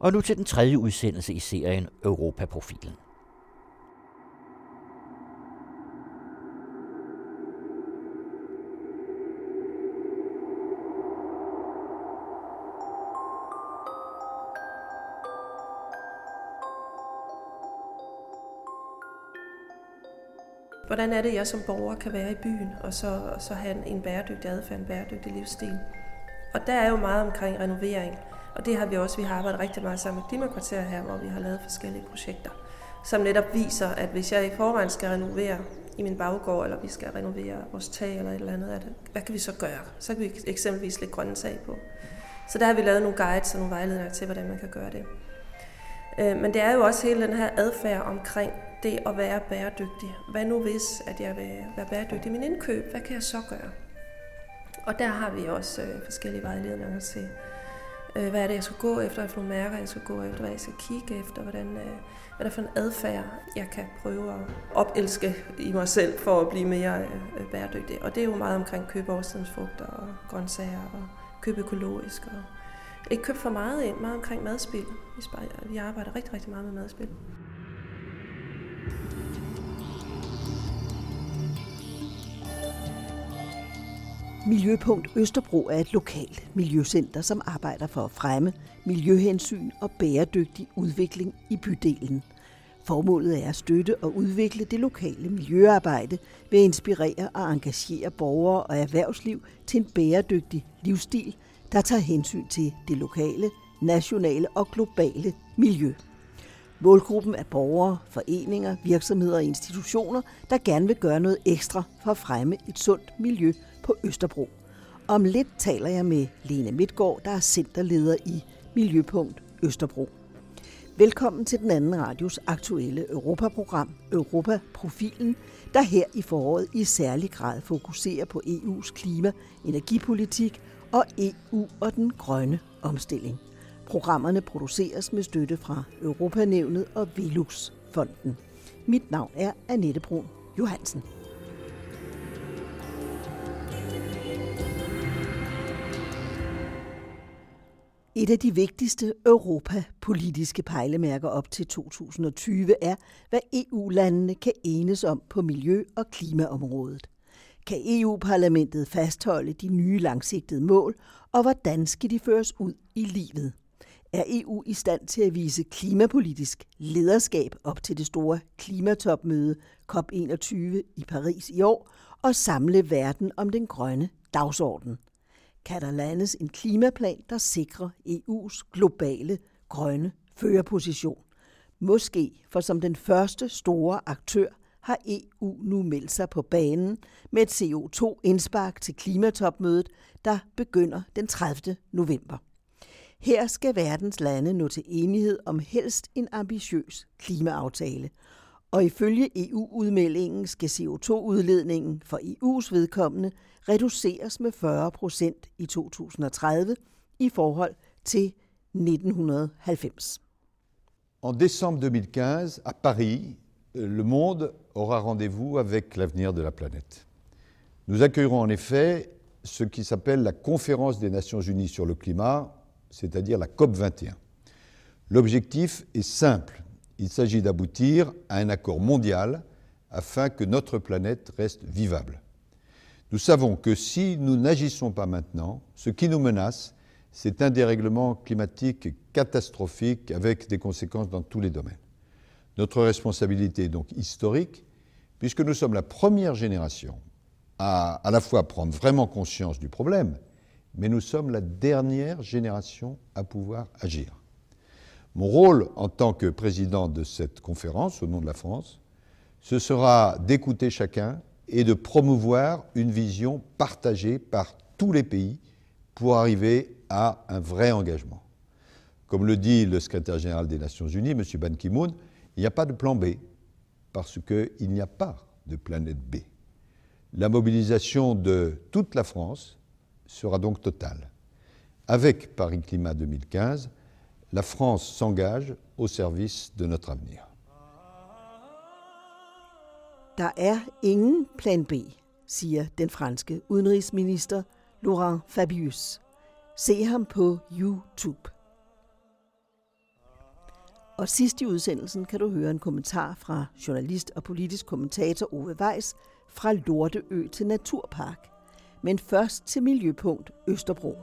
Og nu til den tredje udsendelse i serien Europaprofilen. Hvordan er det, jeg som borger kan være i byen, og så, og så have en bæredygtig adfærd, en bæredygtig livsstil? Og der er jo meget omkring renovering, og det har vi også, vi har arbejdet rigtig meget sammen med Klimakvarter her, hvor vi har lavet forskellige projekter, som netop viser, at hvis jeg i forvejen skal renovere i min baggård, eller vi skal renovere vores tag eller et eller andet, hvad kan vi så gøre? Så kan vi eksempelvis lægge grønne tag på. Så der har vi lavet nogle guides og nogle vejledninger til, hvordan man kan gøre det. Øh, men det er jo også hele den her adfærd omkring det at være bæredygtig. Hvad nu hvis, at jeg vil være bæredygtig i min indkøb? Hvad kan jeg så gøre? Og der har vi også øh, forskellige vejledninger til, øh, hvad er det, jeg skal gå efter, hvad for nogle mærker, jeg skal gå efter, hvad jeg skal kigge efter, hvordan, øh, hvad er det for en adfærd, jeg kan prøve at opelske i mig selv for at blive mere øh, bæredygtig. Og det er jo meget omkring købe årstidens frugter og grøntsager og købe økologisk og ikke købe for meget ind, meget omkring madspil. Vi arbejder rigtig, rigtig meget med madspil. Miljøpunkt Østerbro er et lokalt miljøcenter, som arbejder for at fremme miljøhensyn og bæredygtig udvikling i bydelen. Formålet er at støtte og udvikle det lokale miljøarbejde ved at inspirere og engagere borgere og erhvervsliv til en bæredygtig livsstil, der tager hensyn til det lokale, nationale og globale miljø. Målgruppen er borgere, foreninger, virksomheder og institutioner, der gerne vil gøre noget ekstra for at fremme et sundt miljø på Østerbro. Om lidt taler jeg med Lene Midtgaard, der er centerleder i Miljøpunkt Østerbro. Velkommen til den anden radios aktuelle Europaprogram, Europaprofilen, der her i foråret i særlig grad fokuserer på EU's klima, energipolitik og EU og den grønne omstilling. Programmerne produceres med støtte fra Europanævnet og Velux-fonden. Mit navn er Annette Brun Johansen. Et af de vigtigste europapolitiske pejlemærker op til 2020 er, hvad EU-landene kan enes om på miljø- og klimaområdet. Kan EU-parlamentet fastholde de nye langsigtede mål, og hvordan skal de føres ud i livet? Er EU i stand til at vise klimapolitisk lederskab op til det store klimatopmøde COP21 i Paris i år og samle verden om den grønne dagsorden? kan der landes en klimaplan, der sikrer EU's globale grønne førerposition. Måske, for som den første store aktør har EU nu meldt sig på banen med et CO2-indspark til klimatopmødet, der begynder den 30. november. Her skal verdens lande nå til enighed om helst en ambitiøs klimaaftale. Og ifølge EU-udmeldingen skal CO2-udledningen for EU's vedkommende reduceres med 40 procent i 2030 i forhold til 1990. En décembre 2015, à Paris, le monde aura rendez-vous avec l'avenir de la planète. Nous accueillerons en effet ce qui s'appelle la Conférence des Nations Unies sur le climat, c'est-à-dire la COP21. L'objectif est simple, il s'agit d'aboutir à un accord mondial afin que notre planète reste vivable. Nous savons que si nous n'agissons pas maintenant, ce qui nous menace, c'est un dérèglement climatique catastrophique avec des conséquences dans tous les domaines. Notre responsabilité est donc historique, puisque nous sommes la première génération à à la fois prendre vraiment conscience du problème, mais nous sommes la dernière génération à pouvoir agir. Mon rôle en tant que président de cette conférence, au nom de la France, ce sera d'écouter chacun et de promouvoir une vision partagée par tous les pays pour arriver à un vrai engagement. Comme le dit le secrétaire général des Nations Unies, M. Ban Ki-moon, il n'y a pas de plan B, parce qu'il n'y a pas de planète B. La mobilisation de toute la France sera donc totale. Avec Paris Climat 2015, la France s'engage au service de notre avenir. Der er ingen plan B, siger den franske udenrigsminister Laurent Fabius. Se ham på YouTube. Og sidst i udsendelsen kan du høre en kommentar fra journalist og politisk kommentator Ove Weiss fra Lorteø til Naturpark. Men først til Miljøpunkt Østerbro.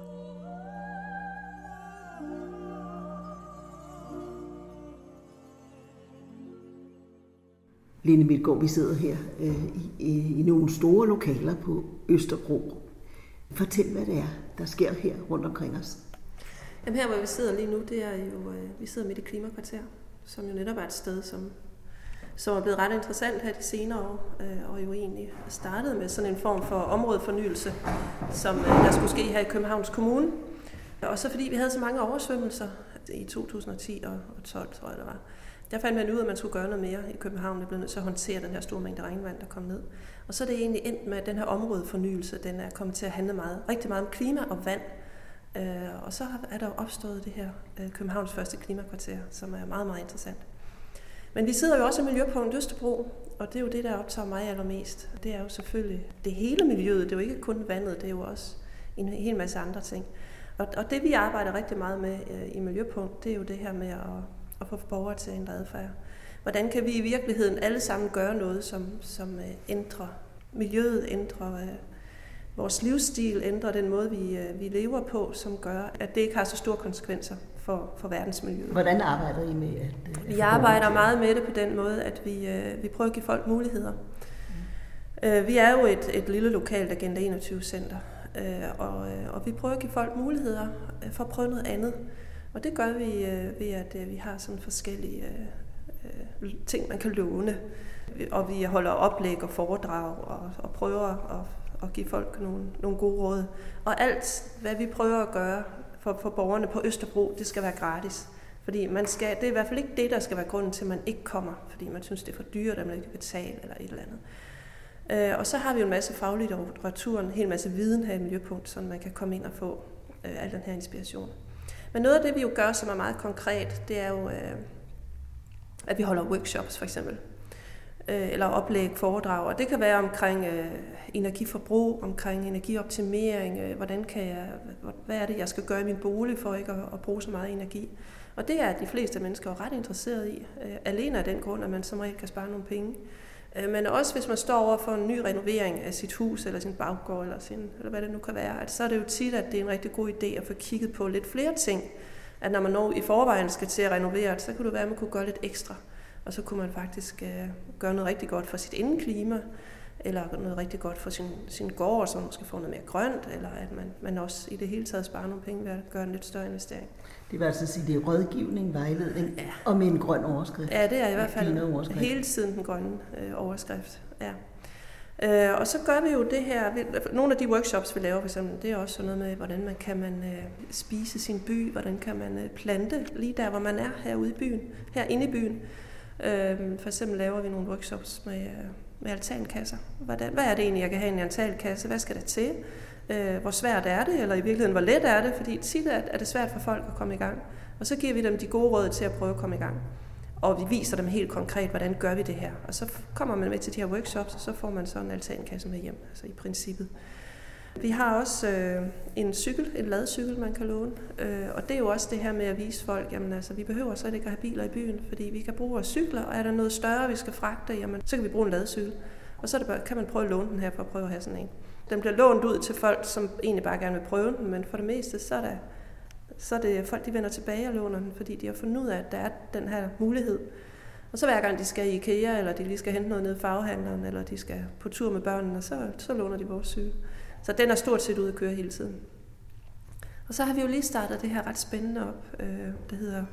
Lene Midtgaard, vi sidder her øh, i, i, i nogle store lokaler på Østerbro. Fortæl, hvad det er, der sker her rundt omkring os. Jamen her, hvor vi sidder lige nu, det er jo, øh, vi sidder midt i Klimakvarter, som jo netop er et sted, som, som er blevet ret interessant her de senere år, øh, og jo egentlig startede med sådan en form for områdefornyelse, som øh, der skulle ske her i Københavns Kommune. Og så fordi vi havde så mange oversvømmelser i 2010 og 12, tror jeg det var, der fandt man ud af, at man skulle gøre noget mere i København. Det blev nødt til at håndtere den her store mængde regnvand, der kom ned. Og så er det egentlig endt med, at den her områdefornyelse, den er kommet til at handle meget, rigtig meget om klima og vand. Øh, og så er der opstået det her øh, Københavns første klimakvarter, som er meget, meget interessant. Men vi sidder jo også i Miljøpunkt Østerbro, og det er jo det, der optager mig allermest. Det er jo selvfølgelig det hele miljøet. Det er jo ikke kun vandet, det er jo også en hel masse andre ting. Og, og det vi arbejder rigtig meget med øh, i Miljøpunkt, det er jo det her med at at få borgere til at ændre adfærd. Hvordan kan vi i virkeligheden alle sammen gøre noget, som, som øh, ændrer miljøet, ændrer øh, vores livsstil, ændrer den måde, vi, øh, vi lever på, som gør, at det ikke har så store konsekvenser for, for verdensmiljøet. Hvordan arbejder I med at, at Vi arbejder meget med det på den måde, at vi, vi prøver at give folk muligheder. Mm. Vi er jo et, et lille lokalt Agenda 21-center, og, og vi prøver at give folk muligheder for at prøve noget andet. Og det gør vi øh, ved, at øh, vi har sådan forskellige øh, ting, man kan låne. Og vi holder oplæg og foredrag og, og prøver at, at give folk nogle, nogle gode råd. Og alt, hvad vi prøver at gøre for, for borgerne på Østerbro, det skal være gratis. Fordi man skal, det er i hvert fald ikke det, der skal være grunden til, at man ikke kommer, fordi man synes, det er for dyrt, at man ikke kan betale eller et eller andet. Øh, og så har vi jo en masse faglige litteratur, en hel masse viden her i Miljøpunkt, så man kan komme ind og få øh, al den her inspiration. Men noget af det, vi jo gør, som er meget konkret, det er jo, øh, at vi holder workshops for eksempel. Øh, eller oplæg, foredrag. Og det kan være omkring øh, energiforbrug, omkring energioptimering, øh, hvordan kan jeg, hvad er det, jeg skal gøre i min bolig for ikke at, at bruge så meget energi. Og det er de fleste mennesker ret interesseret i. Øh, alene af den grund, at man som regel kan spare nogle penge. Øh, men også hvis man står over for en ny renovering af sit hus, eller sin baggård, eller, sin, eller hvad det nu kan være, at så er det jo tit, at det er en rigtig god idé at få kigget på lidt flere ting. At når man når i forvejen skal til at renovere, så kunne det være, at man kunne gøre lidt ekstra. Og så kunne man faktisk øh, gøre noget rigtig godt for sit indeklima, eller noget rigtig godt for sin, sin gård, så man måske får noget mere grønt, eller at man, man også i det hele taget sparer nogle penge ved at gøre en lidt større investering. Det vil altså sige, det er rådgivning, vejledning ja. og med en grøn overskrift. Ja, det er i hvert fald hele tiden den grønne øh, overskrift. Ja. Øh, og så gør vi jo det her, nogle af de workshops, vi laver for eksempel, det er også sådan noget med, hvordan man kan man øh, spise sin by, hvordan kan man øh, plante lige der, hvor man er herude i byen, herinde i byen. Øh, for eksempel laver vi nogle workshops med, øh, med altankasser. Hvordan, hvad er det egentlig, jeg kan have i en altankasse? Hvad skal der til? Øh, hvor svært er det, eller i virkeligheden, hvor let er det? Fordi tit er det svært for folk at komme i gang. Og så giver vi dem de gode råd til at prøve at komme i gang. Og vi viser dem helt konkret, hvordan gør vi det her. Og så kommer man med til de her workshops, og så får man så en altankasse med hjem, altså i princippet. Vi har også øh, en cykel, en ladcykel, man kan låne. Øh, og det er jo også det her med at vise folk, jamen altså, vi behøver så ikke at have biler i byen, fordi vi kan bruge vores cykler, og er der noget større, vi skal fragte, jamen, så kan vi bruge en ladcykel. Og så det bare, kan man prøve at låne den her for at prøve at have sådan en. Den bliver lånt ud til folk, som egentlig bare gerne vil prøve den, men for det meste, så er, der, så er det folk, de vender tilbage og låner den, fordi de har fundet ud af, at der er den her mulighed. Og så hver gang de skal i IKEA, eller de lige skal hente noget ned i faghandleren, eller de skal på tur med børnene, så, så låner de vores cykel. Så den er stort set ude at køre hele tiden. Og så har vi jo lige startet det her ret spændende op, øh, der hedder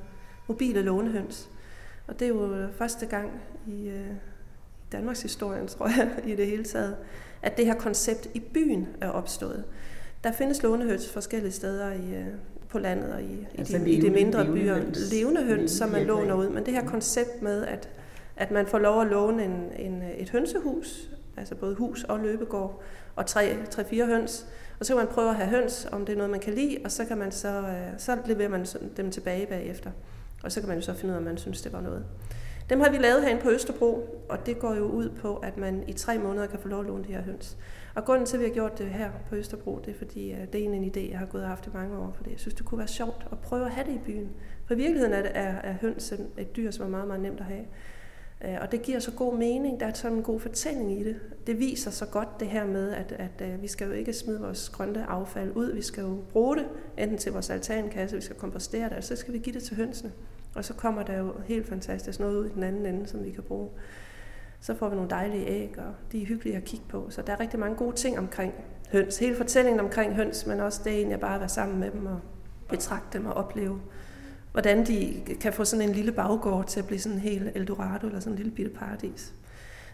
mobile lånehøns. Og det er jo første gang i øh, Danmarks historie, tror jeg, i det hele taget, at det her koncept i byen er opstået. Der findes lånehøns forskellige steder i, øh, på landet og i, altså i, de, levende, i de mindre byer. Levende høns, som man låner ud. Men det her koncept med, at, at man får lov at låne en, en, et hønsehus, altså både hus og løbegård, og tre, tre fire høns. Og så kan man prøve at have høns, om det er noget, man kan lide, og så, kan man så, øh, så leverer man dem tilbage bagefter. Og så kan man jo så finde ud af, om man synes, det var noget. Dem har vi lavet herinde på Østerbro, og det går jo ud på, at man i tre måneder kan få lov at låne de her høns. Og grunden til, at vi har gjort det her på Østerbro, det er fordi, øh, det er en idé, jeg har gået og haft i mange år, fordi jeg synes, det kunne være sjovt at prøve at have det i byen. For i virkeligheden er, det, er, er høns et dyr, som er meget, meget nemt at have. Øh, og det giver så god mening, der er sådan en god fortælling i det. Det viser så godt det her med, at, at, at vi skal jo ikke smide vores grønne affald ud, vi skal jo bruge det, enten til vores altankasse, vi skal kompostere det, og så skal vi give det til hønsene. Og så kommer der jo helt fantastisk noget ud i den anden ende, som vi kan bruge. Så får vi nogle dejlige æg, og de er hyggelige at kigge på. Så der er rigtig mange gode ting omkring høns. Hele fortællingen omkring høns, men også det egentlig bare at være sammen med dem og betragte dem og opleve, hvordan de kan få sådan en lille baggård til at blive sådan en helt Eldorado eller sådan en lille bitte paradis.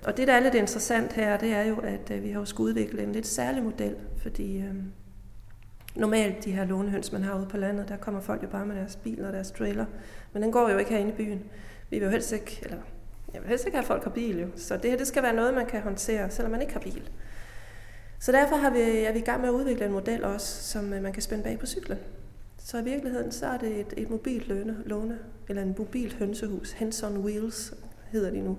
Og det, der er lidt interessant her, det er jo, at øh, vi har jo skulle udvikle en lidt særlig model, fordi øh, normalt de her lånehøns, man har ude på landet, der kommer folk jo bare med deres bil og deres trailer, men den går jo ikke herinde i byen. Vi vil jo helst ikke, eller jeg vil helst ikke have, at folk har bil jo, så det her det skal være noget, man kan håndtere, selvom man ikke har bil. Så derfor har vi, er vi i gang med at udvikle en model også, som øh, man kan spænde bag på cyklen. Så i virkeligheden så er det et, et mobilt låne, låne, eller en mobilt hønsehus. Hands on Wheels hedder de nu.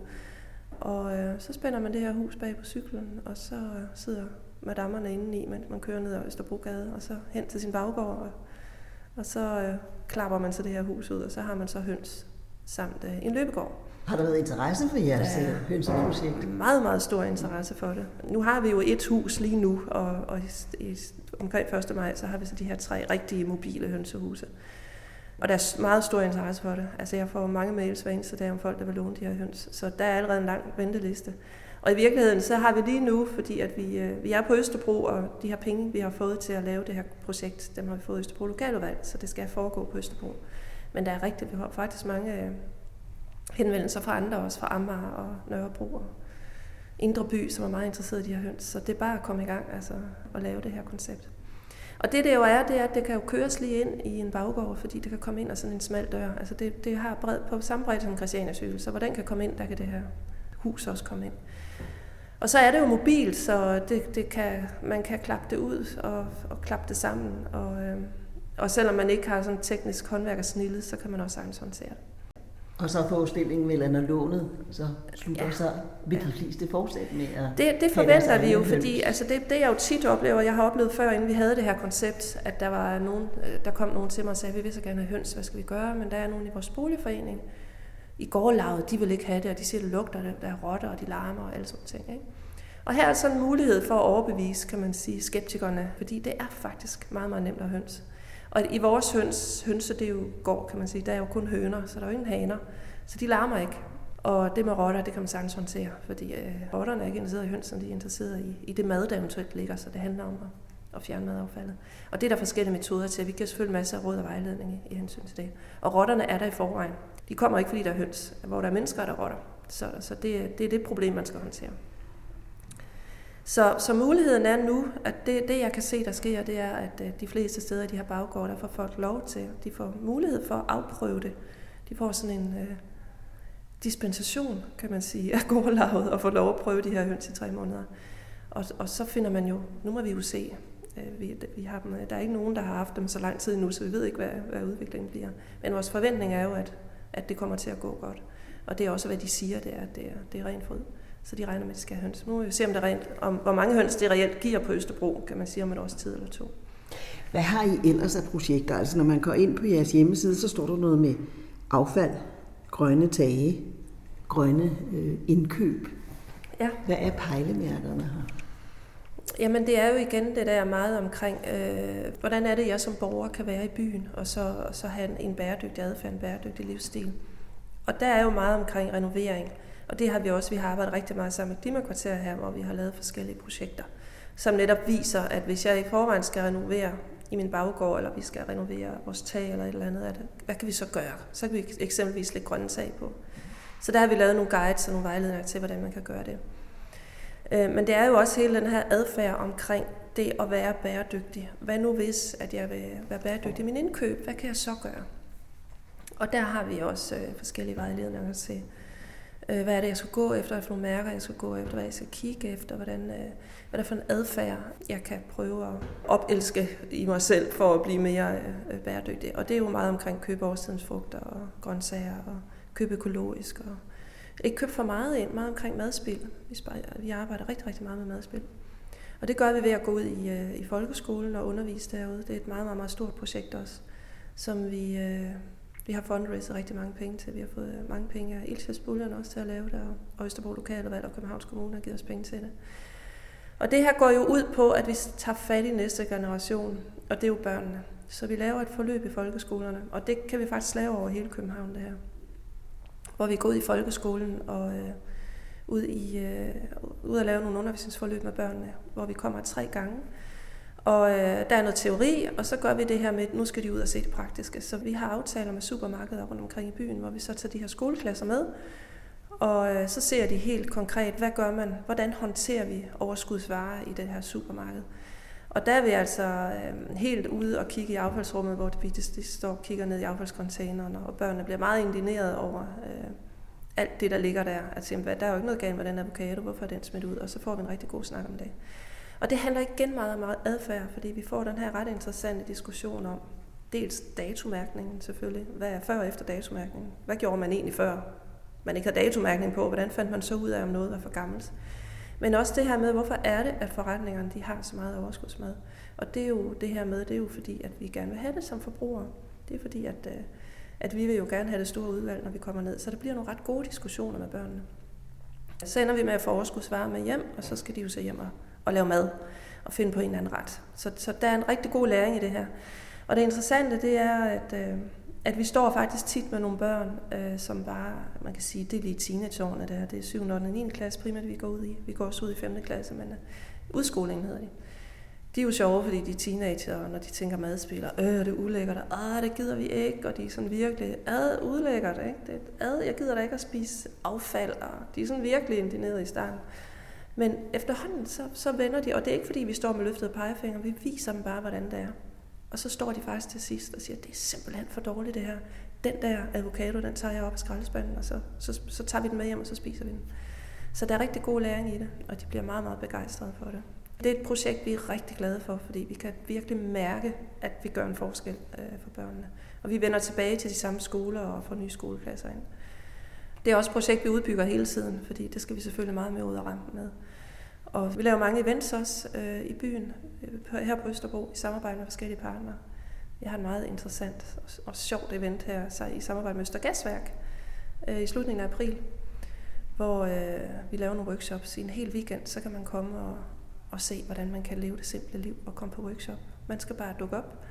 Og øh, så spænder man det her hus bag på cyklen, og så øh, sidder madammerne inde i, mens man kører ned ad Østerbrogade, og så hen til sin baggård, og, og så øh, klapper man så det her hus ud, og så har man så høns samt øh, en løbegård. Har der været interesse for jeres der øh, hønseprojekt? Meget, meget stor interesse for det. Nu har vi jo et hus lige nu, og, og i, i, omkring 1. maj, så har vi så de her tre rigtige mobile hønsehuse. Og der er meget stor interesse for det. Altså jeg får mange mails hver eneste dag om folk, der vil låne de her høns. Så der er allerede en lang venteliste. Og i virkeligheden, så har vi lige nu, fordi at vi, øh, vi er på Østerbro, og de her penge, vi har fået til at lave det her projekt, dem har vi fået i Østerbro Lokaludvalg, så det skal foregå på Østerbro. Men der er rigtig, vi har faktisk mange øh, henvendelser fra andre også, fra Amager og Nørrebro og Indre By, som er meget interesseret i de her høns. Så det er bare at komme i gang altså, og lave det her koncept. Og det det jo er, det er, at det kan jo køres lige ind i en baggård, fordi det kan komme ind af sådan en smal dør. Altså det, det har bred, på samme bredde som Christiania cykel, så hvordan kan komme ind, der kan det her hus også komme ind. Og så er det jo mobilt, så det, det kan, man kan klappe det ud og, og klappe det sammen. Og, øh, og selvom man ikke har sådan teknisk håndværk og snille, så kan man også sagtens håndtere det. Og så forestillingen vel, når lånet så slutter, ja. så vil de fleste fortsætte med at Det, det forventer vi jo, fordi altså det, det jeg jo tit oplever, jeg har oplevet før, inden vi havde det her koncept, at der var nogen, øh, der kom nogen til mig og sagde, vi vil så gerne have høns, hvad skal vi gøre? Men der er nogen i vores boligforening, i gårdlaget, de vil ikke have det, og de siger, det lugter, der er rotter, og de larmer og alle sådan ting. Ikke? Og her er sådan en mulighed for at overbevise, kan man sige, skeptikerne, fordi det er faktisk meget, meget nemt at høns. Og i vores høns, hønse, det er jo går, kan man sige, der er jo kun høner, så der er jo ingen haner. Så de larmer ikke. Og det med rotter, det kan man sagtens håndtere, fordi øh, rotterne er ikke interesseret i hønsene, de er interesseret i, i det mad, der eventuelt ligger, så det handler om at, at fjerne madaffaldet. Og det er der forskellige metoder til. Vi kan selvfølgelig masser af råd og vejledning i, i hensyn til det. Og rotterne er der i forvejen. De kommer ikke, fordi der er høns. Hvor der er mennesker, er der rotter. Så, så det, det er det problem, man skal håndtere. Så, så muligheden er nu, at det, det jeg kan se, der sker, det er, at øh, de fleste steder i de her baggårde, der får folk lov til, de får mulighed for at afprøve det. De får sådan en øh, dispensation, kan man sige, af gårdlaget og få lov at prøve de her høns i tre måneder. Og, og så finder man jo, nu må vi jo se, øh, vi, vi har dem, der er ikke nogen, der har haft dem så lang tid nu, så vi ved ikke, hvad, hvad udviklingen bliver. Men vores forventning er jo, at, at det kommer til at gå godt. Og det er også, hvad de siger, det er, det er, det er rent fryd. Så de regner med, at de skal have høns. Nu må vi se, om, det rent, om hvor mange høns det reelt giver på Østerbro, kan man sige, om et års tid eller to. Hvad har I ellers af projekter? Altså når man går ind på jeres hjemmeside, så står der noget med affald, grønne tage, grønne øh, indkøb. Ja. Hvad er pejlemærkerne her? Jamen det er jo igen det der meget omkring, øh, hvordan er det, jeg som borger kan være i byen, og så, og så have en, en bæredygtig adfærd, en bæredygtig livsstil. Og der er jo meget omkring renovering. Og det har vi også, vi har arbejdet rigtig meget sammen med Klimakvarter her, hvor vi har lavet forskellige projekter, som netop viser, at hvis jeg i forvejen skal renovere i min baggård, eller vi skal renovere vores tag eller et eller andet, at, hvad kan vi så gøre? Så kan vi eksempelvis lægge grønne tag på. Så der har vi lavet nogle guides og nogle vejledninger til, hvordan man kan gøre det. Øh, men det er jo også hele den her adfærd omkring det at være bæredygtig. Hvad nu hvis, at jeg vil være bæredygtig i min indkøb? Hvad kan jeg så gøre? Og der har vi også øh, forskellige vejledninger til, Øh, hvad er det, jeg skal gå efter? Hvad for nogle mærker, jeg skal gå efter? Hvad jeg skal kigge efter? Hvordan, øh, hvad er det for en adfærd, jeg kan prøve at opelske i mig selv for at blive mere øh, bæredygtig? Og det er jo meget omkring købe årstidens frugter og grøntsager og købe økologisk og ikke købe for meget ind, meget omkring madspil. Vi, vi arbejder rigtig, rigtig meget med madspil. Og det gør vi ved at gå ud i, øh, i folkeskolen og undervise derude. Det er et meget, meget, meget stort projekt også, som vi, øh, vi har fundraiset rigtig mange penge til. Vi har fået øh, mange penge af Ildsjælspuljerne også til at lave det, og Østerbro Lokalvalg og Københavns Kommune har givet os penge til det. Og det her går jo ud på, at vi tager fat i næste generation, og det er jo børnene. Så vi laver et forløb i folkeskolerne, og det kan vi faktisk lave over hele København, det her. Hvor vi går ud i folkeskolen og øh, ud, i, øh, ud at lave nogle undervisningsforløb med børnene, hvor vi kommer tre gange. Og øh, der er noget teori, og så gør vi det her med, at nu skal de ud og se det praktiske. Så vi har aftaler med supermarkeder rundt omkring i byen, hvor vi så tager de her skoleklasser med, og øh, så ser de helt konkret, hvad gør man, hvordan håndterer vi overskudsvarer i det her supermarked. Og der er vi altså øh, helt ude og kigge i affaldsrummet, hvor de, de står og kigger ned i affaldscontainerne, og børnene bliver meget indigneret over øh, alt det, der ligger der. Altså, hvad, der er jo ikke noget galt med den avocado, hvorfor er den smidt ud? Og så får vi en rigtig god snak om det. Og det handler igen meget om adfærd, fordi vi får den her ret interessante diskussion om dels datomærkningen selvfølgelig. Hvad er før og efter datomærkningen? Hvad gjorde man egentlig før? Man ikke har datomærkning på. Hvordan fandt man så ud af, om noget var for gammelt? Men også det her med, hvorfor er det, at forretningerne de har så meget overskudsmad? Og det er jo det her med, det er jo fordi, at vi gerne vil have det som forbrugere. Det er fordi, at, øh, at vi vil jo gerne have det store udvalg, når vi kommer ned. Så der bliver nogle ret gode diskussioner med børnene. Så ender vi med at få overskudsvarer med hjem, og så skal de jo så hjem og, at lave mad og finde på en eller anden ret. Så, så der er en rigtig god læring i det her. Og det interessante, det er, at, øh, at vi står faktisk tit med nogle børn, øh, som bare, man kan sige, det er lige teenageårene der, det er 7. og 9. klasse primært, vi går ud i. Vi går også ud i 5. klasse, men uh, udskolingen hedder det. De er jo sjove, fordi de er teenager, når de tænker madspiller, øh, det er ulækkert, og ah, det gider vi ikke, og de er sådan virkelig, ad, ulækkert, ikke? Det, ad, jeg gider da ikke at spise affald, og de er sådan virkelig indineret i starten. Men efterhånden, så, så vender de, og det er ikke fordi, vi står med løftede pegefinger, vi viser dem bare, hvordan det er. Og så står de faktisk til sidst og siger, det er simpelthen for dårligt det her. Den der avocado, den tager jeg op af skraldespanden, og så, så, så tager vi den med hjem, og så spiser vi den. Så der er rigtig god læring i det, og de bliver meget, meget begejstrede for det. Det er et projekt, vi er rigtig glade for, fordi vi kan virkelig mærke, at vi gør en forskel øh, for børnene. Og vi vender tilbage til de samme skoler og får nye skoleklasser ind. Det er også et projekt, vi udbygger hele tiden, fordi det skal vi selvfølgelig meget mere ud og rampen med. Og vi laver mange events også øh, i byen, øh, her på Østerbro, i samarbejde med forskellige partnere. Jeg har et meget interessant og, og sjovt event her så i samarbejde med Østergasværk øh, i slutningen af april, hvor øh, vi laver nogle workshops i en hel weekend. Så kan man komme og, og se, hvordan man kan leve det simple liv og komme på workshop. Man skal bare dukke op.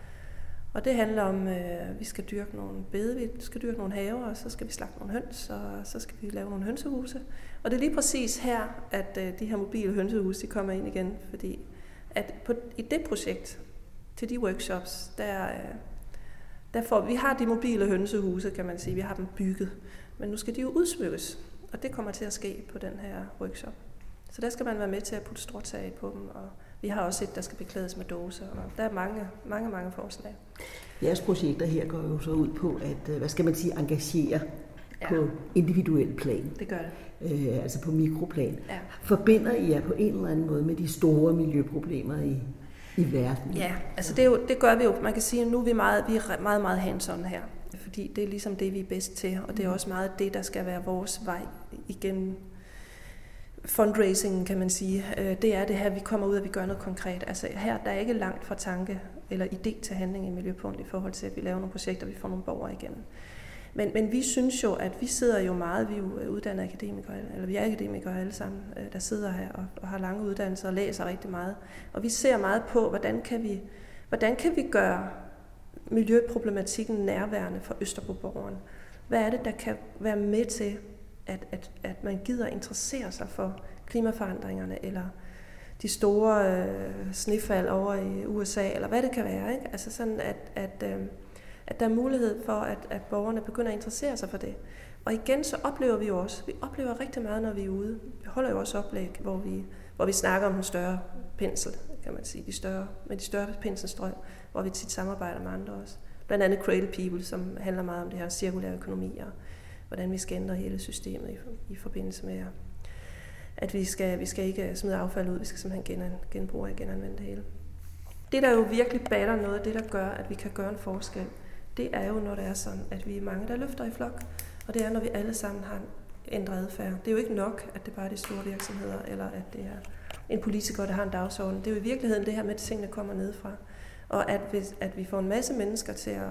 Og det handler om, at øh, vi skal dyrke nogle bede, vi skal dyrke nogle haver, og så skal vi slagte nogle høns, og så skal vi lave nogle hønsehuse. Og det er lige præcis her, at øh, de her mobile hønsehuse de kommer ind igen, fordi at på, i det projekt, til de workshops, der, øh, der får, vi har de mobile hønsehuse, kan man sige, vi har dem bygget, men nu skal de jo udsmykkes, og det kommer til at ske på den her workshop. Så der skal man være med til at putte stråtag på dem, og vi har også et, der skal beklædes med dåser, og der er mange, mange, mange forslag. Jeres projekter her går jo så ud på at, øh, hvad skal man sige, engagere ja. på individuel plan. Det gør det. Øh, altså på mikroplan. Ja. Forbinder I jer på en eller anden måde med de store miljøproblemer i, i verden? Ja, altså det, er jo, det gør vi jo. Man kan sige, at nu er vi meget, vi er meget, meget hands her. Fordi det er ligesom det, vi er bedst til, og det er også meget det, der skal være vores vej igennem fundraising, kan man sige, øh, det er det her, vi kommer ud og vi gør noget konkret. Altså her, der er ikke langt fra tanke eller idé til handling i Miljøpunkt i forhold til, at vi laver nogle projekter, vi får nogle borgere igennem. Men, men vi synes jo, at vi sidder jo meget, vi er jo øh, uddannede akademikere, eller vi er akademikere alle sammen, øh, der sidder her og, og har lange uddannelser og læser rigtig meget. Og vi ser meget på, hvordan kan vi, hvordan kan vi gøre miljøproblematikken nærværende for Østerbroborgeren? Hvad er det, der kan være med til at, at, at man gider interessere sig for klimaforandringerne, eller de store øh, snefald over i USA, eller hvad det kan være. Ikke? Altså sådan, at, at, øh, at der er mulighed for, at, at borgerne begynder at interessere sig for det. Og igen, så oplever vi jo også, vi oplever rigtig meget, når vi er ude. Vi holder jo også oplæg, hvor vi, hvor vi snakker om den større pensel, kan man sige, de større, med de større penselstrøg, hvor vi tit samarbejder med andre også. Blandt andet Cradle People, som handler meget om det her cirkulære økonomi og hvordan vi skal ændre hele systemet i, i forbindelse med, at vi skal, vi skal ikke smide affald ud, vi skal simpelthen gen, genbruge og genanvende det hele. Det, der jo virkelig batter noget, det der gør, at vi kan gøre en forskel, det er jo, når det er sådan, at vi er mange, der løfter i flok, og det er, når vi alle sammen har ændret adfærd. Det er jo ikke nok, at det bare er de store virksomheder, eller at det er en politiker, der har en dagsorden. Det er jo i virkeligheden det her med, at tingene kommer nedefra. Og at, hvis, at vi får en masse mennesker til at,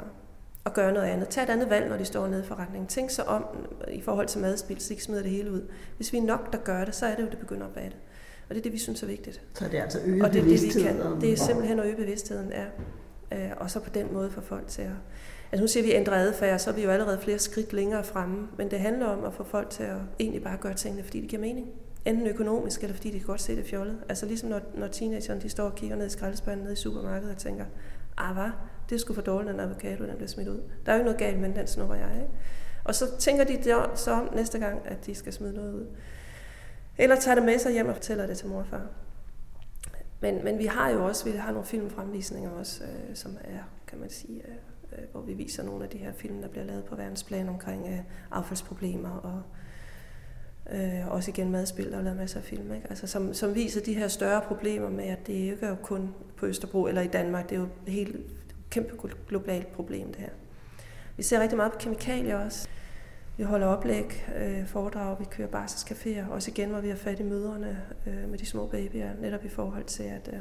at gøre noget andet. Tag et andet valg, når de står nede i forretningen. Tænk så om i forhold til madspil, så ikke smider det hele ud. Hvis vi er nok, der gør det, så er det jo, det begynder at batte. Og det er det, vi synes er vigtigt. Så det er altså øge og det, bevidstheden? Det, vi kan. det er simpelthen at øge bevidstheden, ja. Øh, og så på den måde få folk til at... Altså nu siger vi ændre adfærd, så er vi jo allerede flere skridt længere fremme. Men det handler om at få folk til at egentlig bare gøre tingene, fordi det giver mening. Enten økonomisk, eller fordi de kan godt se det fjollet. Altså ligesom når, når teenagerne de står og kigger ned i skraldespanden nede i supermarkedet og tænker, ah hvad, det er sgu for dårligt, den avocado den bliver smidt ud. Der er jo noget galt med den snupper jeg, ikke? Og så tænker de så om næste gang, at de skal smide noget ud. Eller tager det med sig hjem og fortæller det til mor og far. Men, men vi har jo også vi har nogle filmfremvisninger også, øh, som er, kan man sige, øh, øh, hvor vi viser nogle af de her film, der bliver lavet på verdensplan omkring øh, affaldsproblemer og øh, også igen madspil, der er lavet masser af film, ikke? Altså, som, som viser de her større problemer med, at det ikke er kun på Østerbro eller i Danmark, det er jo helt kæmpe globalt problem det her. Vi ser rigtig meget på kemikalier også. Vi holder oplæg, øh, foredrag, vi kører barselscaféer, også igen, hvor vi har fat i møderne øh, med de små babyer, netop i forhold til, at øh,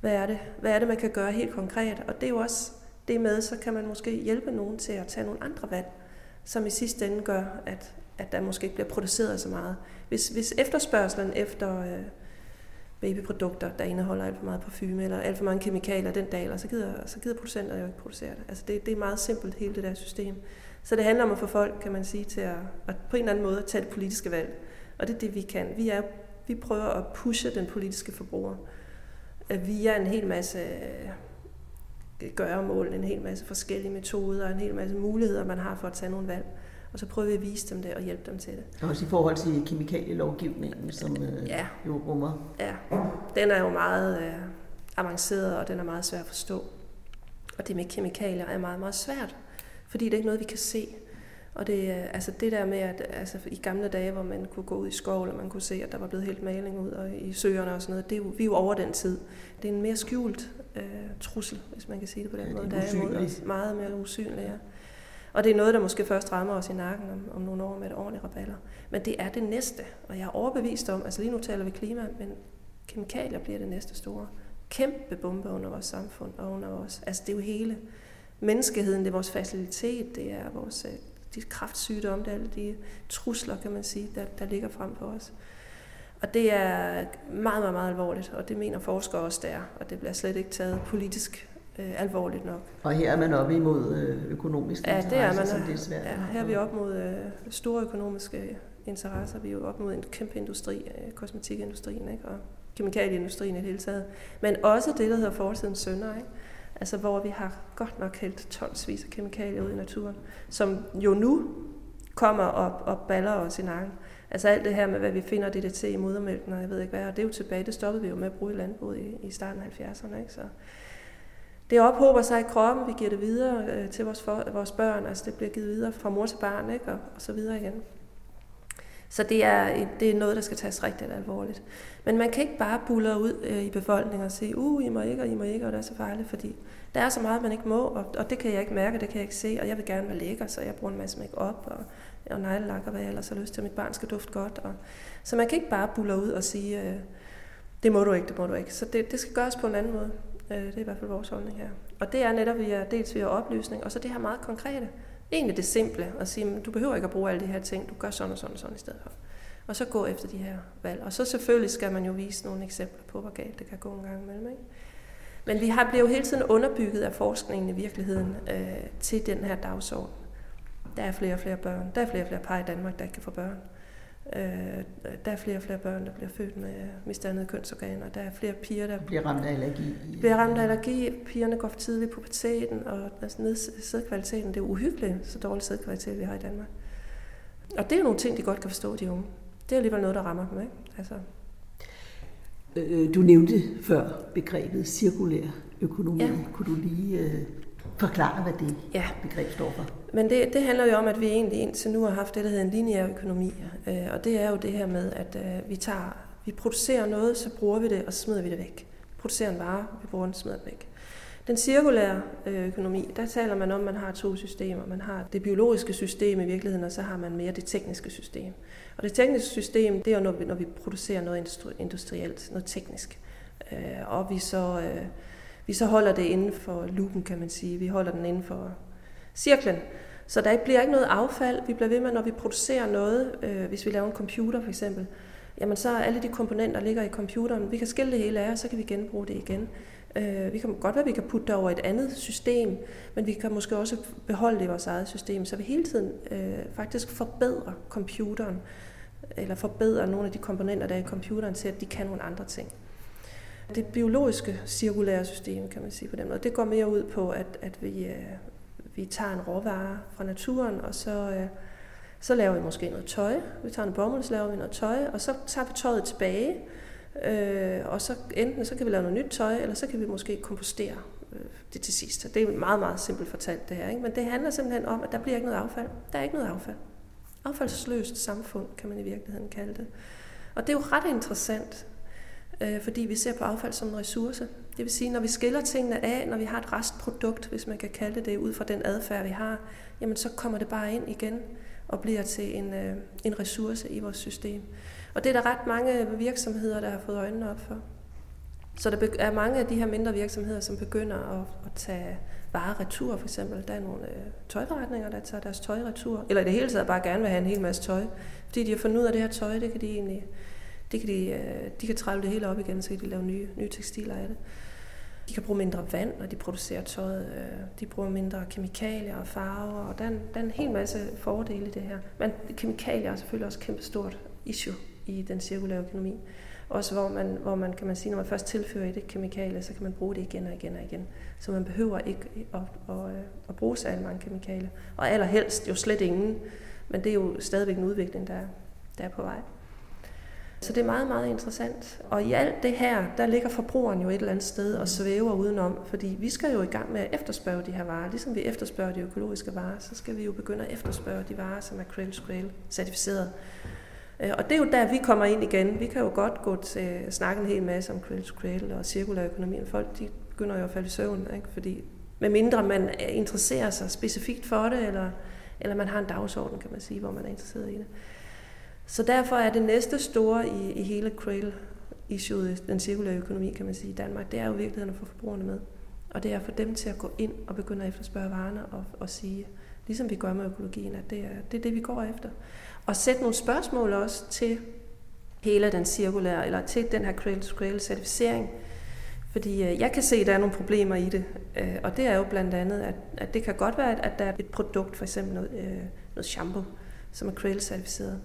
hvad, er det, hvad er det, man kan gøre helt konkret. Og det er jo også det med, så kan man måske hjælpe nogen til at tage nogle andre valg, som i sidste ende gør, at, at der måske ikke bliver produceret så meget. Hvis, hvis efterspørgselen efter øh, babyprodukter, der indeholder alt for meget parfume eller alt for mange kemikalier, den dag, eller så gider, så gider producenter jo ikke producere det. Altså det, det er meget simpelt, hele det der system. Så det handler om at få folk, kan man sige, til at, at på en eller anden måde at tage det politiske valg. Og det er det, vi kan. Vi, er, vi prøver at pushe den politiske forbruger via en hel masse øh, gøremål, en hel masse forskellige metoder, en hel masse muligheder, man har for at tage nogle valg. Og så prøver vi at vise dem det og hjælpe dem til det. Også i forhold til kemikalielovgivningen, som øh, ja. jo rummer. Ja, den er jo meget øh, avanceret, og den er meget svær at forstå. Og det med kemikalier er meget, meget svært fordi det er ikke noget, vi kan se. Og det, altså det der med, at altså i gamle dage, hvor man kunne gå ud i skov, og man kunne se, at der var blevet helt maling ud og i søerne og sådan noget, det er jo, vi er jo over den tid. Det er en mere skjult øh, trussel, hvis man kan sige det på den ja, måde. Der er imod os meget mere usynlig, ja. Og det er noget, der måske først rammer os i nakken om, om nogle år med et ordentligt raballer. Men det er det næste, og jeg er overbevist om, altså lige nu taler vi klima, men kemikalier bliver det næste store. Kæmpe bombe under vores samfund og under os. Altså det er jo hele menneskeheden, det er vores facilitet, det er vores øh, de kraftsygdomme, det er alle de trusler, kan man sige, der, der ligger frem for os. Og det er meget, meget, meget alvorligt, og det mener forskere også der, og det bliver slet ikke taget politisk øh, alvorligt nok. Og her er man oppe imod øh, økonomiske ja, det er man, som det er svært. Ja, her er vi op mod øh, store økonomiske interesser. Vi er jo op mod en kæmpe industri, øh, kosmetikindustrien ikke? og kemikalieindustrien i det hele taget. Men også det, der hedder fortidens sønder. Ikke? Altså hvor vi har godt nok hældt tonsvis af kemikalier ud i naturen, som jo nu kommer og, og baller os i nakken. Altså alt det her med, hvad vi finder DDT i modermælken, og jeg ved ikke hvad, og det er jo tilbage, det stoppede vi jo med at bruge i landbruget i, i starten af 70'erne. Ikke? Så det ophober sig i kroppen, vi giver det videre øh, til vores, for, vores børn, altså det bliver givet videre fra mor til barn, ikke? Og, og så videre igen. Så det er, det er noget, der skal tages rigtig alvorligt. Men man kan ikke bare bulle ud øh, i befolkningen og sige, uh, I må ikke, og I må ikke, og det er så farligt, fordi der er så meget, man ikke må, og, og det kan jeg ikke mærke, det kan jeg ikke se, og jeg vil gerne være lækker, så jeg bruger en masse make op og, og neglelak, og hvad jeg ellers har lyst til, at mit barn skal dufte godt. Og, så man kan ikke bare bulle ud og sige, øh, det må du ikke, det må du ikke. Så det, det skal gøres på en anden måde. Øh, det er i hvert fald vores holdning her. Og det er netop via, dels via oplysning, og så det her meget konkrete. Egentlig det simple, at sige, du behøver ikke at bruge alle de her ting, du gør sådan og sådan og sådan i stedet for. Og så gå efter de her valg. Og så selvfølgelig skal man jo vise nogle eksempler på, hvor galt det kan gå en gang imellem. Ikke? Men vi har blevet hele tiden underbygget af forskningen i virkeligheden øh, til den her dagsorden. Der er flere og flere børn. Der er flere og flere par i Danmark, der ikke kan få børn. Øh, der er flere og flere børn, der bliver født med misdannede kønsorganer. Der er flere piger, der bliver ramt af allergi. Bliver ramt af allergi. Pigerne går for tidligt på puberteten, og altså, sædkvaliteten. Det er uhyggeligt, så dårlig sædkvalitet vi har i Danmark. Og det er nogle ting, de godt kan forstå, de unge. Det er alligevel noget, der rammer dem, ikke? Altså. Øh, du nævnte før begrebet cirkulær økonomi. Ja. Kunne du lige øh, forklare, hvad det ja. begreb står for? Men det, det handler jo om, at vi egentlig indtil nu har haft det, der hedder en lineær økonomi. Øh, og det er jo det her med, at øh, vi tager, vi producerer noget, så bruger vi det, og så smider vi det væk. Vi producerer en vare, vi bruger den, smider den væk. Den cirkulære øh, økonomi, der taler man om, at man har to systemer. Man har det biologiske system i virkeligheden, og så har man mere det tekniske system. Og det tekniske system, det er jo, når vi, når vi producerer noget industrielt, noget teknisk. Øh, og vi så, øh, vi så holder det inden for loopen, kan man sige. Vi holder den inden for cirklen. Så der bliver ikke noget affald. Vi bliver ved med, når vi producerer noget, øh, hvis vi laver en computer for eksempel, jamen så er alle de komponenter, der ligger i computeren, vi kan skille det hele af, og så kan vi genbruge det igen. Øh, vi kan godt være, at vi kan putte det over et andet system, men vi kan måske også beholde det i vores eget system, så vi hele tiden øh, faktisk forbedrer computeren, eller forbedrer nogle af de komponenter, der er i computeren, til at de kan nogle andre ting. Det biologiske cirkulære system, kan man sige på den måde, det går mere ud på, at, at vi, øh, vi tager en råvare fra naturen, og så, øh, så laver vi måske noget tøj. Vi tager en bomuld, så laver vi noget tøj, og så tager vi tøjet tilbage, øh, og så enten så kan vi lave noget nyt tøj, eller så kan vi måske kompostere øh, det til sidst. Det er meget, meget simpelt fortalt det her, ikke? men det handler simpelthen om, at der bliver ikke noget affald. Der er ikke noget affald. Affaldsløst samfund, kan man i virkeligheden kalde det. Og det er jo ret interessant, øh, fordi vi ser på affald som en ressource. Det vil sige, når vi skiller tingene af, når vi har et restprodukt, hvis man kan kalde det det, ud fra den adfærd, vi har, jamen så kommer det bare ind igen og bliver til en, øh, en ressource i vores system. Og det er der ret mange virksomheder, der har fået øjnene op for. Så der er mange af de her mindre virksomheder, som begynder at, at tage varer retur, for eksempel. Der er nogle øh, tøjforretninger, der tager deres tøj retur, eller i det hele taget bare gerne vil have en hel masse tøj. Fordi de har fundet ud af det her tøj, det kan de egentlig, det kan de, øh, de kan trælle det hele op igen, så kan de lave nye, nye tekstiler af det. De kan bruge mindre vand, når de producerer tøjet. Øh, de bruger mindre kemikalier og farver, og der er, en, der er en hel masse fordele i det her. Men kemikalier er selvfølgelig også et kæmpe stort issue i den cirkulære økonomi. Også hvor man, hvor man, kan man sige, når man først tilfører et kemikalie, så kan man bruge det igen og igen og igen. Så man behøver ikke at, at, at, at bruge særlig mange kemikalier. Og allerhelst jo slet ingen, men det er jo stadigvæk en udvikling, der, der er på vej. Så det er meget, meget interessant. Og i alt det her, der ligger forbrugeren jo et eller andet sted og svæver udenom, fordi vi skal jo i gang med at efterspørge de her varer. Ligesom vi efterspørger de økologiske varer, så skal vi jo begynde at efterspørge de varer, som er Cradle Scale certificeret. Øh, og det er jo der, vi kommer ind igen. Vi kan jo godt gå til snakke en hel masse om Cradle Cradle og cirkulær økonomi. Folk de begynder jo at falde i søvn, ikke? fordi medmindre man interesserer sig specifikt for det, eller, eller man har en dagsorden, kan man sige, hvor man er interesseret i det. Så derfor er det næste store i, i hele Cradle issue, den cirkulære økonomi, kan man sige, i Danmark, det er jo virkeligheden at få forbrugerne med. Og det er for dem til at gå ind og begynde at efterspørge varerne og, og sige, ligesom vi gør med økologien, at det er, det er det, vi går efter. Og sætte nogle spørgsmål også til hele den cirkulære, eller til den her cradle-to-cradle certificering. Fordi øh, jeg kan se, at der er nogle problemer i det. Øh, og det er jo blandt andet, at, at det kan godt være, at der er et produkt, for eksempel noget, øh, noget shampoo, som er cradle-certificeret.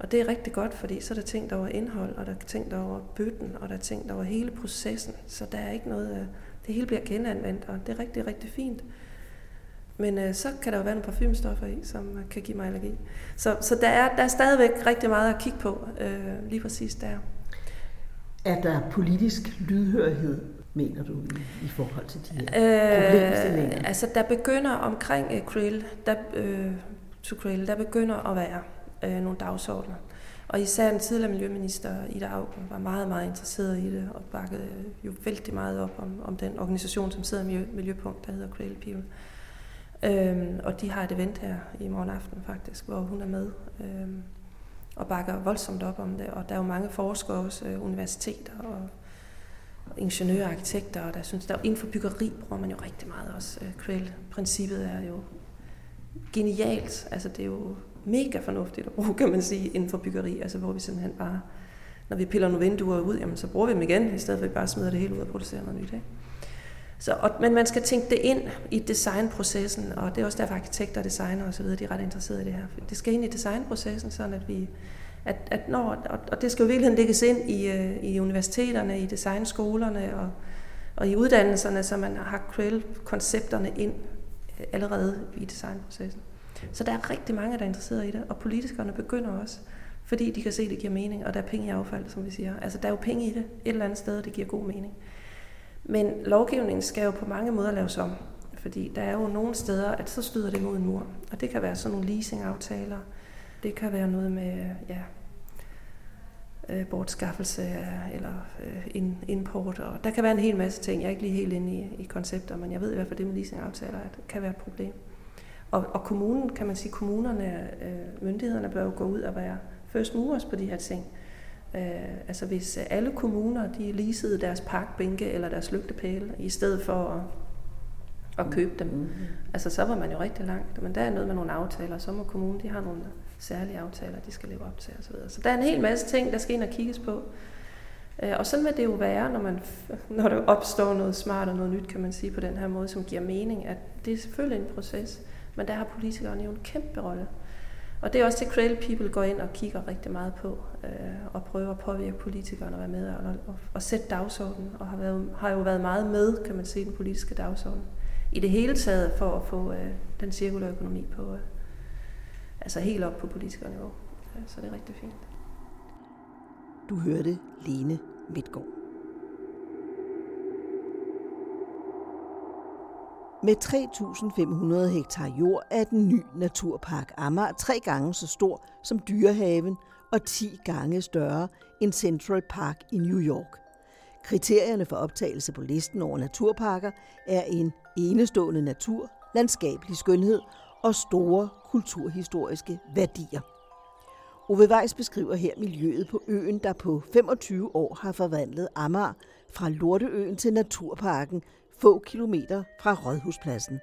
Og det er rigtig godt, fordi så er der tænkt over indhold, og der er tænkt over bøtten, og der er tænkt over hele processen. Så der er ikke noget, øh, det hele bliver genanvendt, og det er rigtig, rigtig fint. Men øh, så kan der jo være nogle parfumestoffer i, som øh, kan give mig allergi. Så, så der, er, der er stadigvæk rigtig meget at kigge på, øh, lige præcis der. Er der politisk lydhørighed, mener du, i, i forhold til de her øh, Altså, der begynder omkring uh, Krill, der, øh, to Krill, der begynder at være øh, nogle dagsordner. Og især den tidligere miljøminister, Ida Augen, var meget, meget interesseret i det, og bakkede øh, jo vældig meget op om, om den organisation, som sidder i Miljø, Miljøpunkt, der hedder Cradle People. Øhm, og de har et event her i morgen aften faktisk, hvor hun er med øhm, og bakker voldsomt op om det. Og der er jo mange forskere også, øh, universiteter og, og ingeniører og arkitekter, og der synes, der inden for byggeri bruger man jo rigtig meget også. Øh, Cradle-princippet er jo genialt. Altså det er jo mega fornuftigt at bruge, kan man sige, inden for byggeri, altså hvor vi simpelthen bare, når vi piller nogle vinduer ud, jamen så bruger vi dem igen, i stedet for at vi bare smider det hele ud og producerer noget nyt. Ikke? Så, og, men man skal tænke det ind i designprocessen, og det er også derfor arkitekter, designer osv., de er ret interesserede i det her. Det skal ind i designprocessen, sådan at vi, at, at når, og, og det skal jo virkelig lægges ind i, øh, i universiteterne, i designskolerne og, og i uddannelserne, så man har Cradle-koncepterne ind øh, allerede i designprocessen. Så der er rigtig mange, der er interesseret i det, og politikerne begynder også, fordi de kan se, at det giver mening, og der er penge i affald, som vi siger. Altså, der er jo penge i det et eller andet sted, og det giver god mening. Men lovgivningen skal jo på mange måder laves om, fordi der er jo nogle steder, at så støder det mod en mur. Og det kan være sådan nogle leasingaftaler, det kan være noget med, ja, øh, bortskaffelse eller øh, import. Og der kan være en hel masse ting. Jeg er ikke lige helt inde i, i koncepter, men jeg ved i hvert fald, det med leasingaftaler at det kan være et problem. Og, og kommunen, kan man sige, kommunerne, øh, myndighederne bør jo gå ud og være first movers på de her ting. Øh, altså hvis alle kommuner, de leasede deres parkbænke eller deres lygtepæle, i stedet for at, at købe dem, mm-hmm. altså så var man jo rigtig langt. Men der er noget med nogle aftaler, så må kommunen, de har nogle særlige aftaler, de skal leve op til osv. Så, så der er en hel masse ting, der skal ind og kigges på. Øh, og sådan vil det jo være, når, man, når der opstår noget smart og noget nyt, kan man sige, på den her måde, som giver mening, at det er selvfølgelig en proces, men der har politikerne jo en kæmpe rolle. Og det er også det, Cradle People går ind og kigger rigtig meget på, øh, og prøver at påvirke politikerne at være med og, og, og sætte dagsordenen, og har, været, har jo været meget med, kan man sige, den politiske dagsorden. I det hele taget for at få øh, den cirkulære økonomi på, øh, altså helt op på politikerniveau. Ja, så det er rigtig fint. Du hørte Lene Midtgaard. Med 3.500 hektar jord er den nye naturpark Amager tre gange så stor som Dyrehaven og 10 gange større end Central Park i New York. Kriterierne for optagelse på listen over naturparker er en enestående natur, landskabelig skønhed og store kulturhistoriske værdier. Ove Weiss beskriver her miljøet på øen, der på 25 år har forvandlet Amager fra Lorteøen til Naturparken få kilometer fra Rådhuspladsen.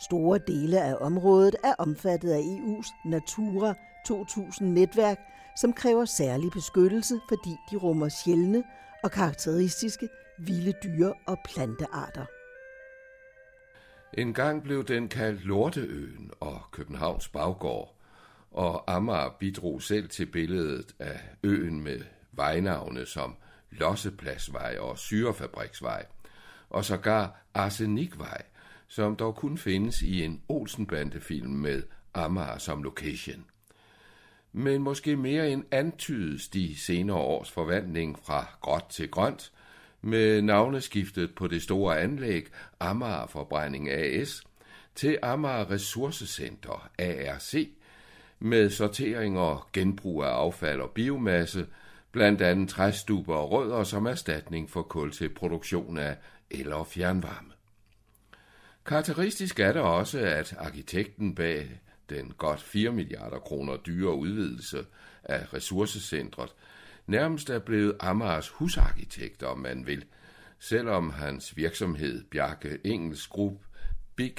Store dele af området er omfattet af EU's Natura 2000-netværk, som kræver særlig beskyttelse, fordi de rummer sjældne og karakteristiske vilde dyre- og plantearter. En gang blev den kaldt Lorteøen og Københavns baggård, og Amager bidrog selv til billedet af øen med vejnavne som Lossepladsvej og Syrefabriksvej, og sågar Arsenikvej, som dog kun findes i en Olsenbande-film med Amager som location. Men måske mere end antydes de senere års forvandling fra gråt til grønt, med navneskiftet på det store anlæg Amager Forbrænding AS til Amager Ressourcecenter ARC med sortering og genbrug af affald og biomasse, blandt andet træstuber og rødder som erstatning for kul til produktion af el og fjernvarme. Karakteristisk er det også, at arkitekten bag den godt 4 milliarder kroner dyre udvidelse af ressourcecentret nærmest er blevet Amagers husarkitekt, om man vil, selvom hans virksomhed Bjarke Engels Group Big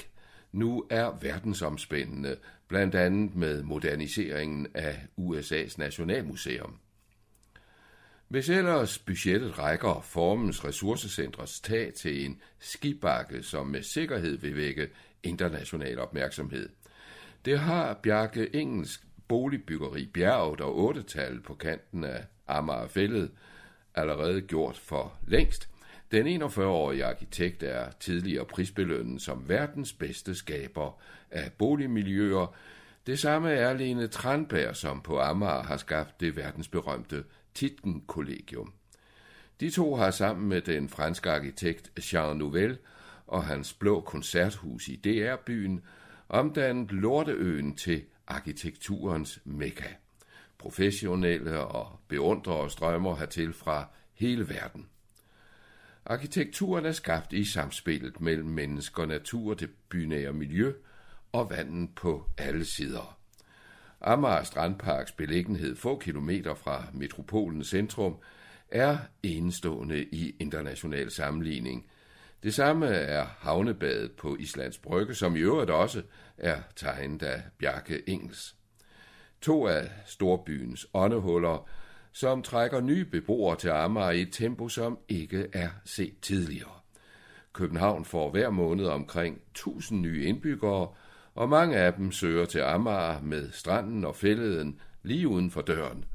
nu er verdensomspændende, blandt andet med moderniseringen af USA's Nationalmuseum. Hvis ellers budgettet rækker formens ressourcecentres tag til en skibakke, som med sikkerhed vil vække international opmærksomhed. Det har Bjarke Engelsk boligbyggeri Bjerget og Ottetal på kanten af Amagerfællet allerede gjort for længst. Den 41-årige arkitekt er tidligere prisbelønnet som verdens bedste skaber af boligmiljøer. Det samme er Lene Tranberg, som på Amager har skabt det verdensberømte Titken-kollegium. De to har sammen med den franske arkitekt Jean Nouvel og hans blå koncerthus i DR-byen omdannet Lorteøen til arkitekturens mekka. Professionelle og beundrere strømmer hertil fra hele verden. Arkitekturen er skabt i samspillet mellem mennesker natur, det bynære miljø og vandet på alle sider. Amager Strandparks beliggenhed få kilometer fra metropolens centrum er enestående i international sammenligning. Det samme er havnebadet på Islands Brygge, som i øvrigt også er tegnet af Bjarke Engels. To af storbyens åndehuller, som trækker nye beboere til Amager i et tempo, som ikke er set tidligere. København får hver måned omkring 1000 nye indbyggere, og mange af dem søger til Amager med stranden og fælleden lige uden for døren,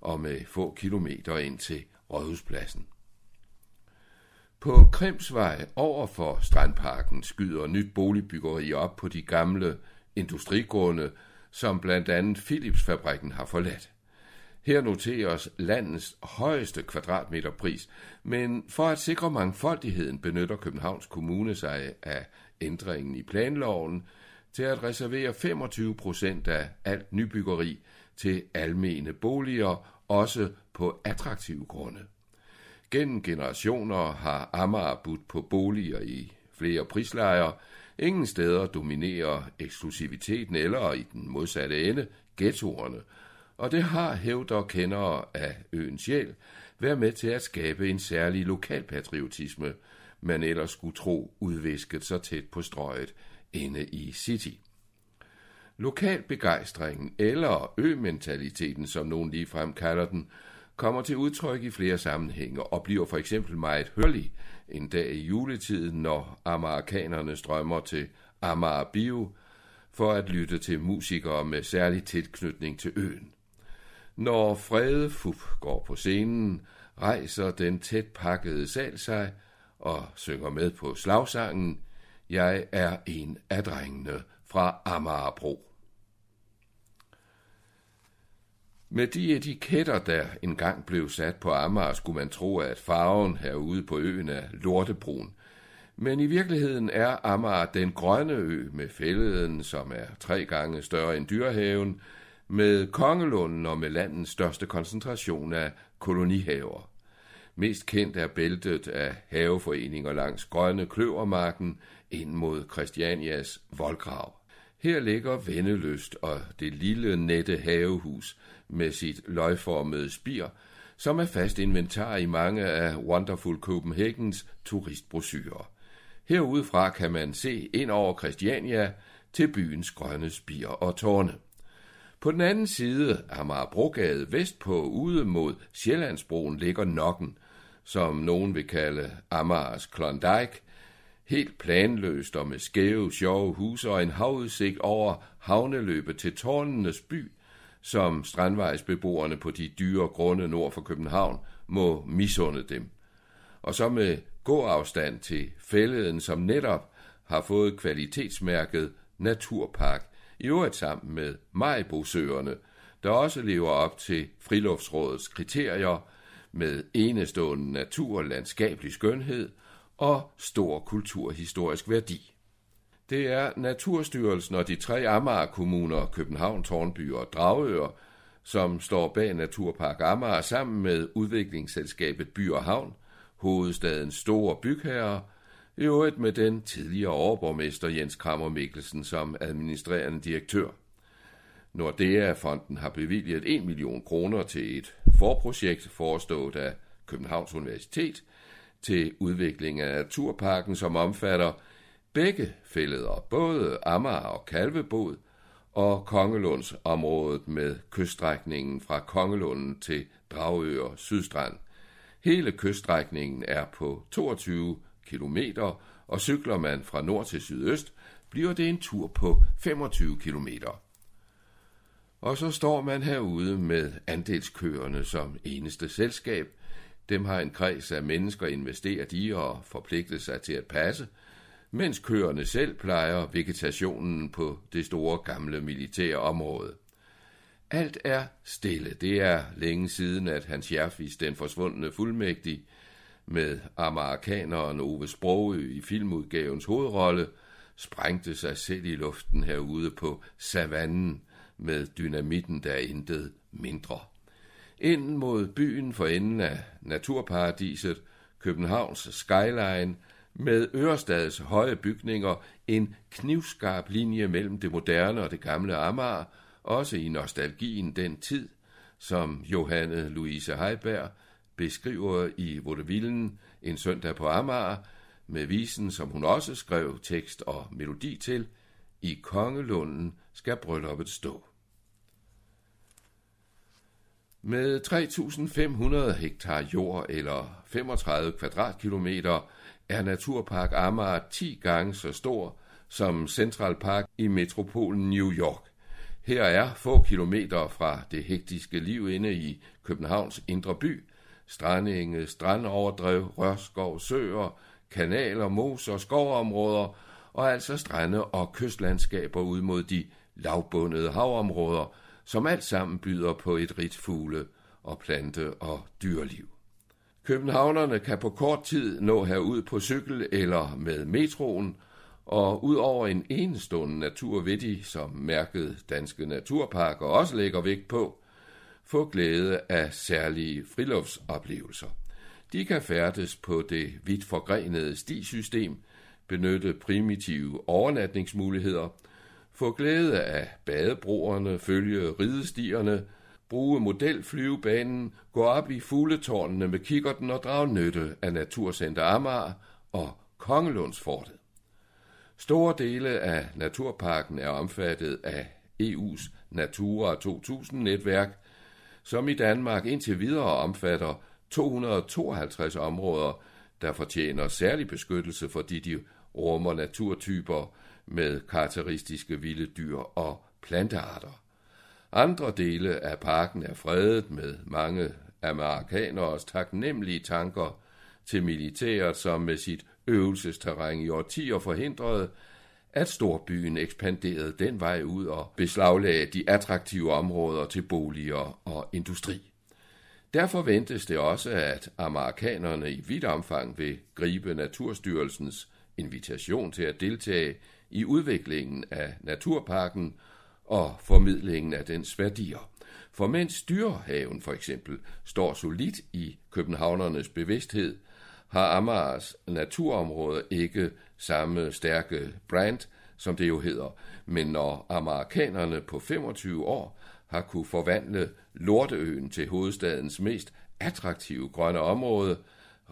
og med få kilometer ind til Rådhuspladsen. På Krimsvej over for Strandparken skyder nyt boligbyggeri op på de gamle industrigrunde, som blandt andet Philipsfabrikken har forladt. Her noteres landets højeste kvadratmeterpris, men for at sikre mangfoldigheden benytter Københavns Kommune sig af ændringen i planloven til at reservere 25 procent af alt nybyggeri til almene boliger også på attraktive grunde. Gennem generationer har Amager budt på boliger i flere prislejer. Ingen steder dominerer eksklusiviteten eller i den modsatte ende ghettoerne. Og det har hævder kendere af øens sjæl været med til at skabe en særlig lokalpatriotisme, man ellers skulle tro udvisket så tæt på strøget inde i City. Lokalbegejstringen, eller ø-mentaliteten, som nogen ligefrem kalder den, kommer til udtryk i flere sammenhænge og bliver for eksempel meget hørlig en dag i juletiden, når amerikanerne strømmer til Amager Bio for at lytte til musikere med særlig tilknytning til øen. Når Frede Fup går på scenen, rejser den tæt pakkede sal sig og synger med på slagsangen jeg er en af drengene fra Amagerbro. Med de etiketter, der engang blev sat på Amager, skulle man tro, at farven herude på øen er lortebrun. Men i virkeligheden er Amager den grønne ø med fælleden, som er tre gange større end dyrehaven, med Kongelunden og med landets største koncentration af kolonihaver. Mest kendt er bæltet af haveforeninger langs Grønne Kløvermarken ind mod Christianias voldgrav. Her ligger Vendeløst og det lille nette havehus med sit løgformede spir, som er fast inventar i mange af Wonderful Copenhagens turistbrosyrer. Herudefra kan man se ind over Christiania til byens grønne spir og tårne. På den anden side af Amagerbrogade vestpå ude mod Sjællandsbroen ligger Nokken, som nogen vil kalde Amagers Klondike, helt planløst og med skæve, sjove huse og en havudsigt over havneløbet til tårnenes by, som strandvejsbeboerne på de dyre grunde nord for København må misunde dem. Og så med gåafstand til fælleden, som netop har fået kvalitetsmærket Naturpark, i øvrigt sammen med Majbosøerne, der også lever op til Friluftsrådets kriterier med enestående natur og landskabelig skønhed og stor kulturhistorisk værdi. Det er Naturstyrelsen og de tre Amager-kommuner, København, Tornby og Dragør, som står bag Naturpark Amager sammen med udviklingsselskabet By og Havn, hovedstadens store bygherre, i øvrigt med den tidligere overborgmester Jens Krammer Mikkelsen som administrerende direktør. Nordea-fonden har bevilget 1 million kroner til et forprojekt forestået af Københavns Universitet til udvikling af naturparken, som omfatter begge fælleder, både Amager og Kalvebod, og Kongelunds området med kyststrækningen fra Kongelunden til Dragør Sydstrand. Hele kyststrækningen er på 22 km, og cykler man fra nord til sydøst, bliver det en tur på 25 km. Og så står man herude med andelskøerne som eneste selskab. Dem har en kreds af mennesker investeret i og forpligtet sig til at passe – mens køerne selv plejer vegetationen på det store gamle militære område. Alt er stille. Det er længe siden, at Hans Jerfis, den forsvundne fuldmægtig, med amerikaneren Ove Sprogø i filmudgavens hovedrolle, sprængte sig selv i luften herude på savannen med dynamitten, der intet mindre. Ind mod byen for enden af naturparadiset, Københavns skyline – med Ørestads høje bygninger en knivskarp linje mellem det moderne og det gamle Amager, også i nostalgien den tid, som Johanne Louise Heiberg beskriver i Vaudevillen en søndag på Amager, med visen, som hun også skrev tekst og melodi til, i Kongelunden skal brylluppet stå. Med 3.500 hektar jord eller 35 kvadratkilometer er Naturpark Amager 10 gange så stor som Central Park i metropolen New York. Her er få kilometer fra det hektiske liv inde i Københavns indre by, strandenge, strandoverdrev, rørskov, søer, kanaler, moser, skovområder og altså strande og kystlandskaber ud mod de lavbundede havområder, som alt sammen byder på et rigt fugle og plante og dyreliv. Københavnerne kan på kort tid nå herud på cykel eller med metroen, og ud over en enestående natur ved de, som mærket Danske Naturparker også lægger vægt på, få glæde af særlige friluftsoplevelser. De kan færdes på det vidt forgrenede stisystem, benytte primitive overnatningsmuligheder, få glæde af badebroerne, følge ridestierne, bruge modelflyvebanen, gå op i fugletårnene med kikkerten og drage nytte af Naturcenter Amager og Kongelundsfortet. Store dele af naturparken er omfattet af EU's Natura 2000-netværk, som i Danmark indtil videre omfatter 252 områder, der fortjener særlig beskyttelse, fordi de rummer naturtyper med karakteristiske vilde dyr og plantearter. Andre dele af parken er fredet med mange amerikaneres taknemmelige tanker til militæret, som med sit øvelsesterræn i årtier forhindrede, at storbyen ekspanderede den vej ud og beslaglagde de attraktive områder til boliger og industri. Derfor ventes det også, at amerikanerne i vidt omfang vil gribe Naturstyrelsens invitation til at deltage i udviklingen af naturparken og formidlingen af dens værdier. For mens dyrehaven for eksempel står solidt i københavnernes bevidsthed, har Amagers naturområde ikke samme stærke brand, som det jo hedder. Men når amerikanerne på 25 år har kunne forvandle Lorteøen til hovedstadens mest attraktive grønne område,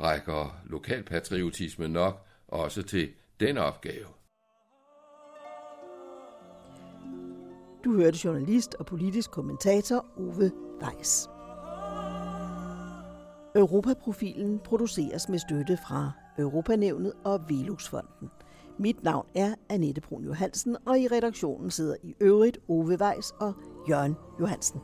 rækker lokalpatriotisme nok også til den opgave. Du hørte journalist og politisk kommentator Ove Weiss. Europaprofilen produceres med støtte fra Europanævnet og Veluxfonden. Mit navn er Annette Brun Johansen, og i redaktionen sidder i øvrigt Ove Weiss og Jørgen Johansen.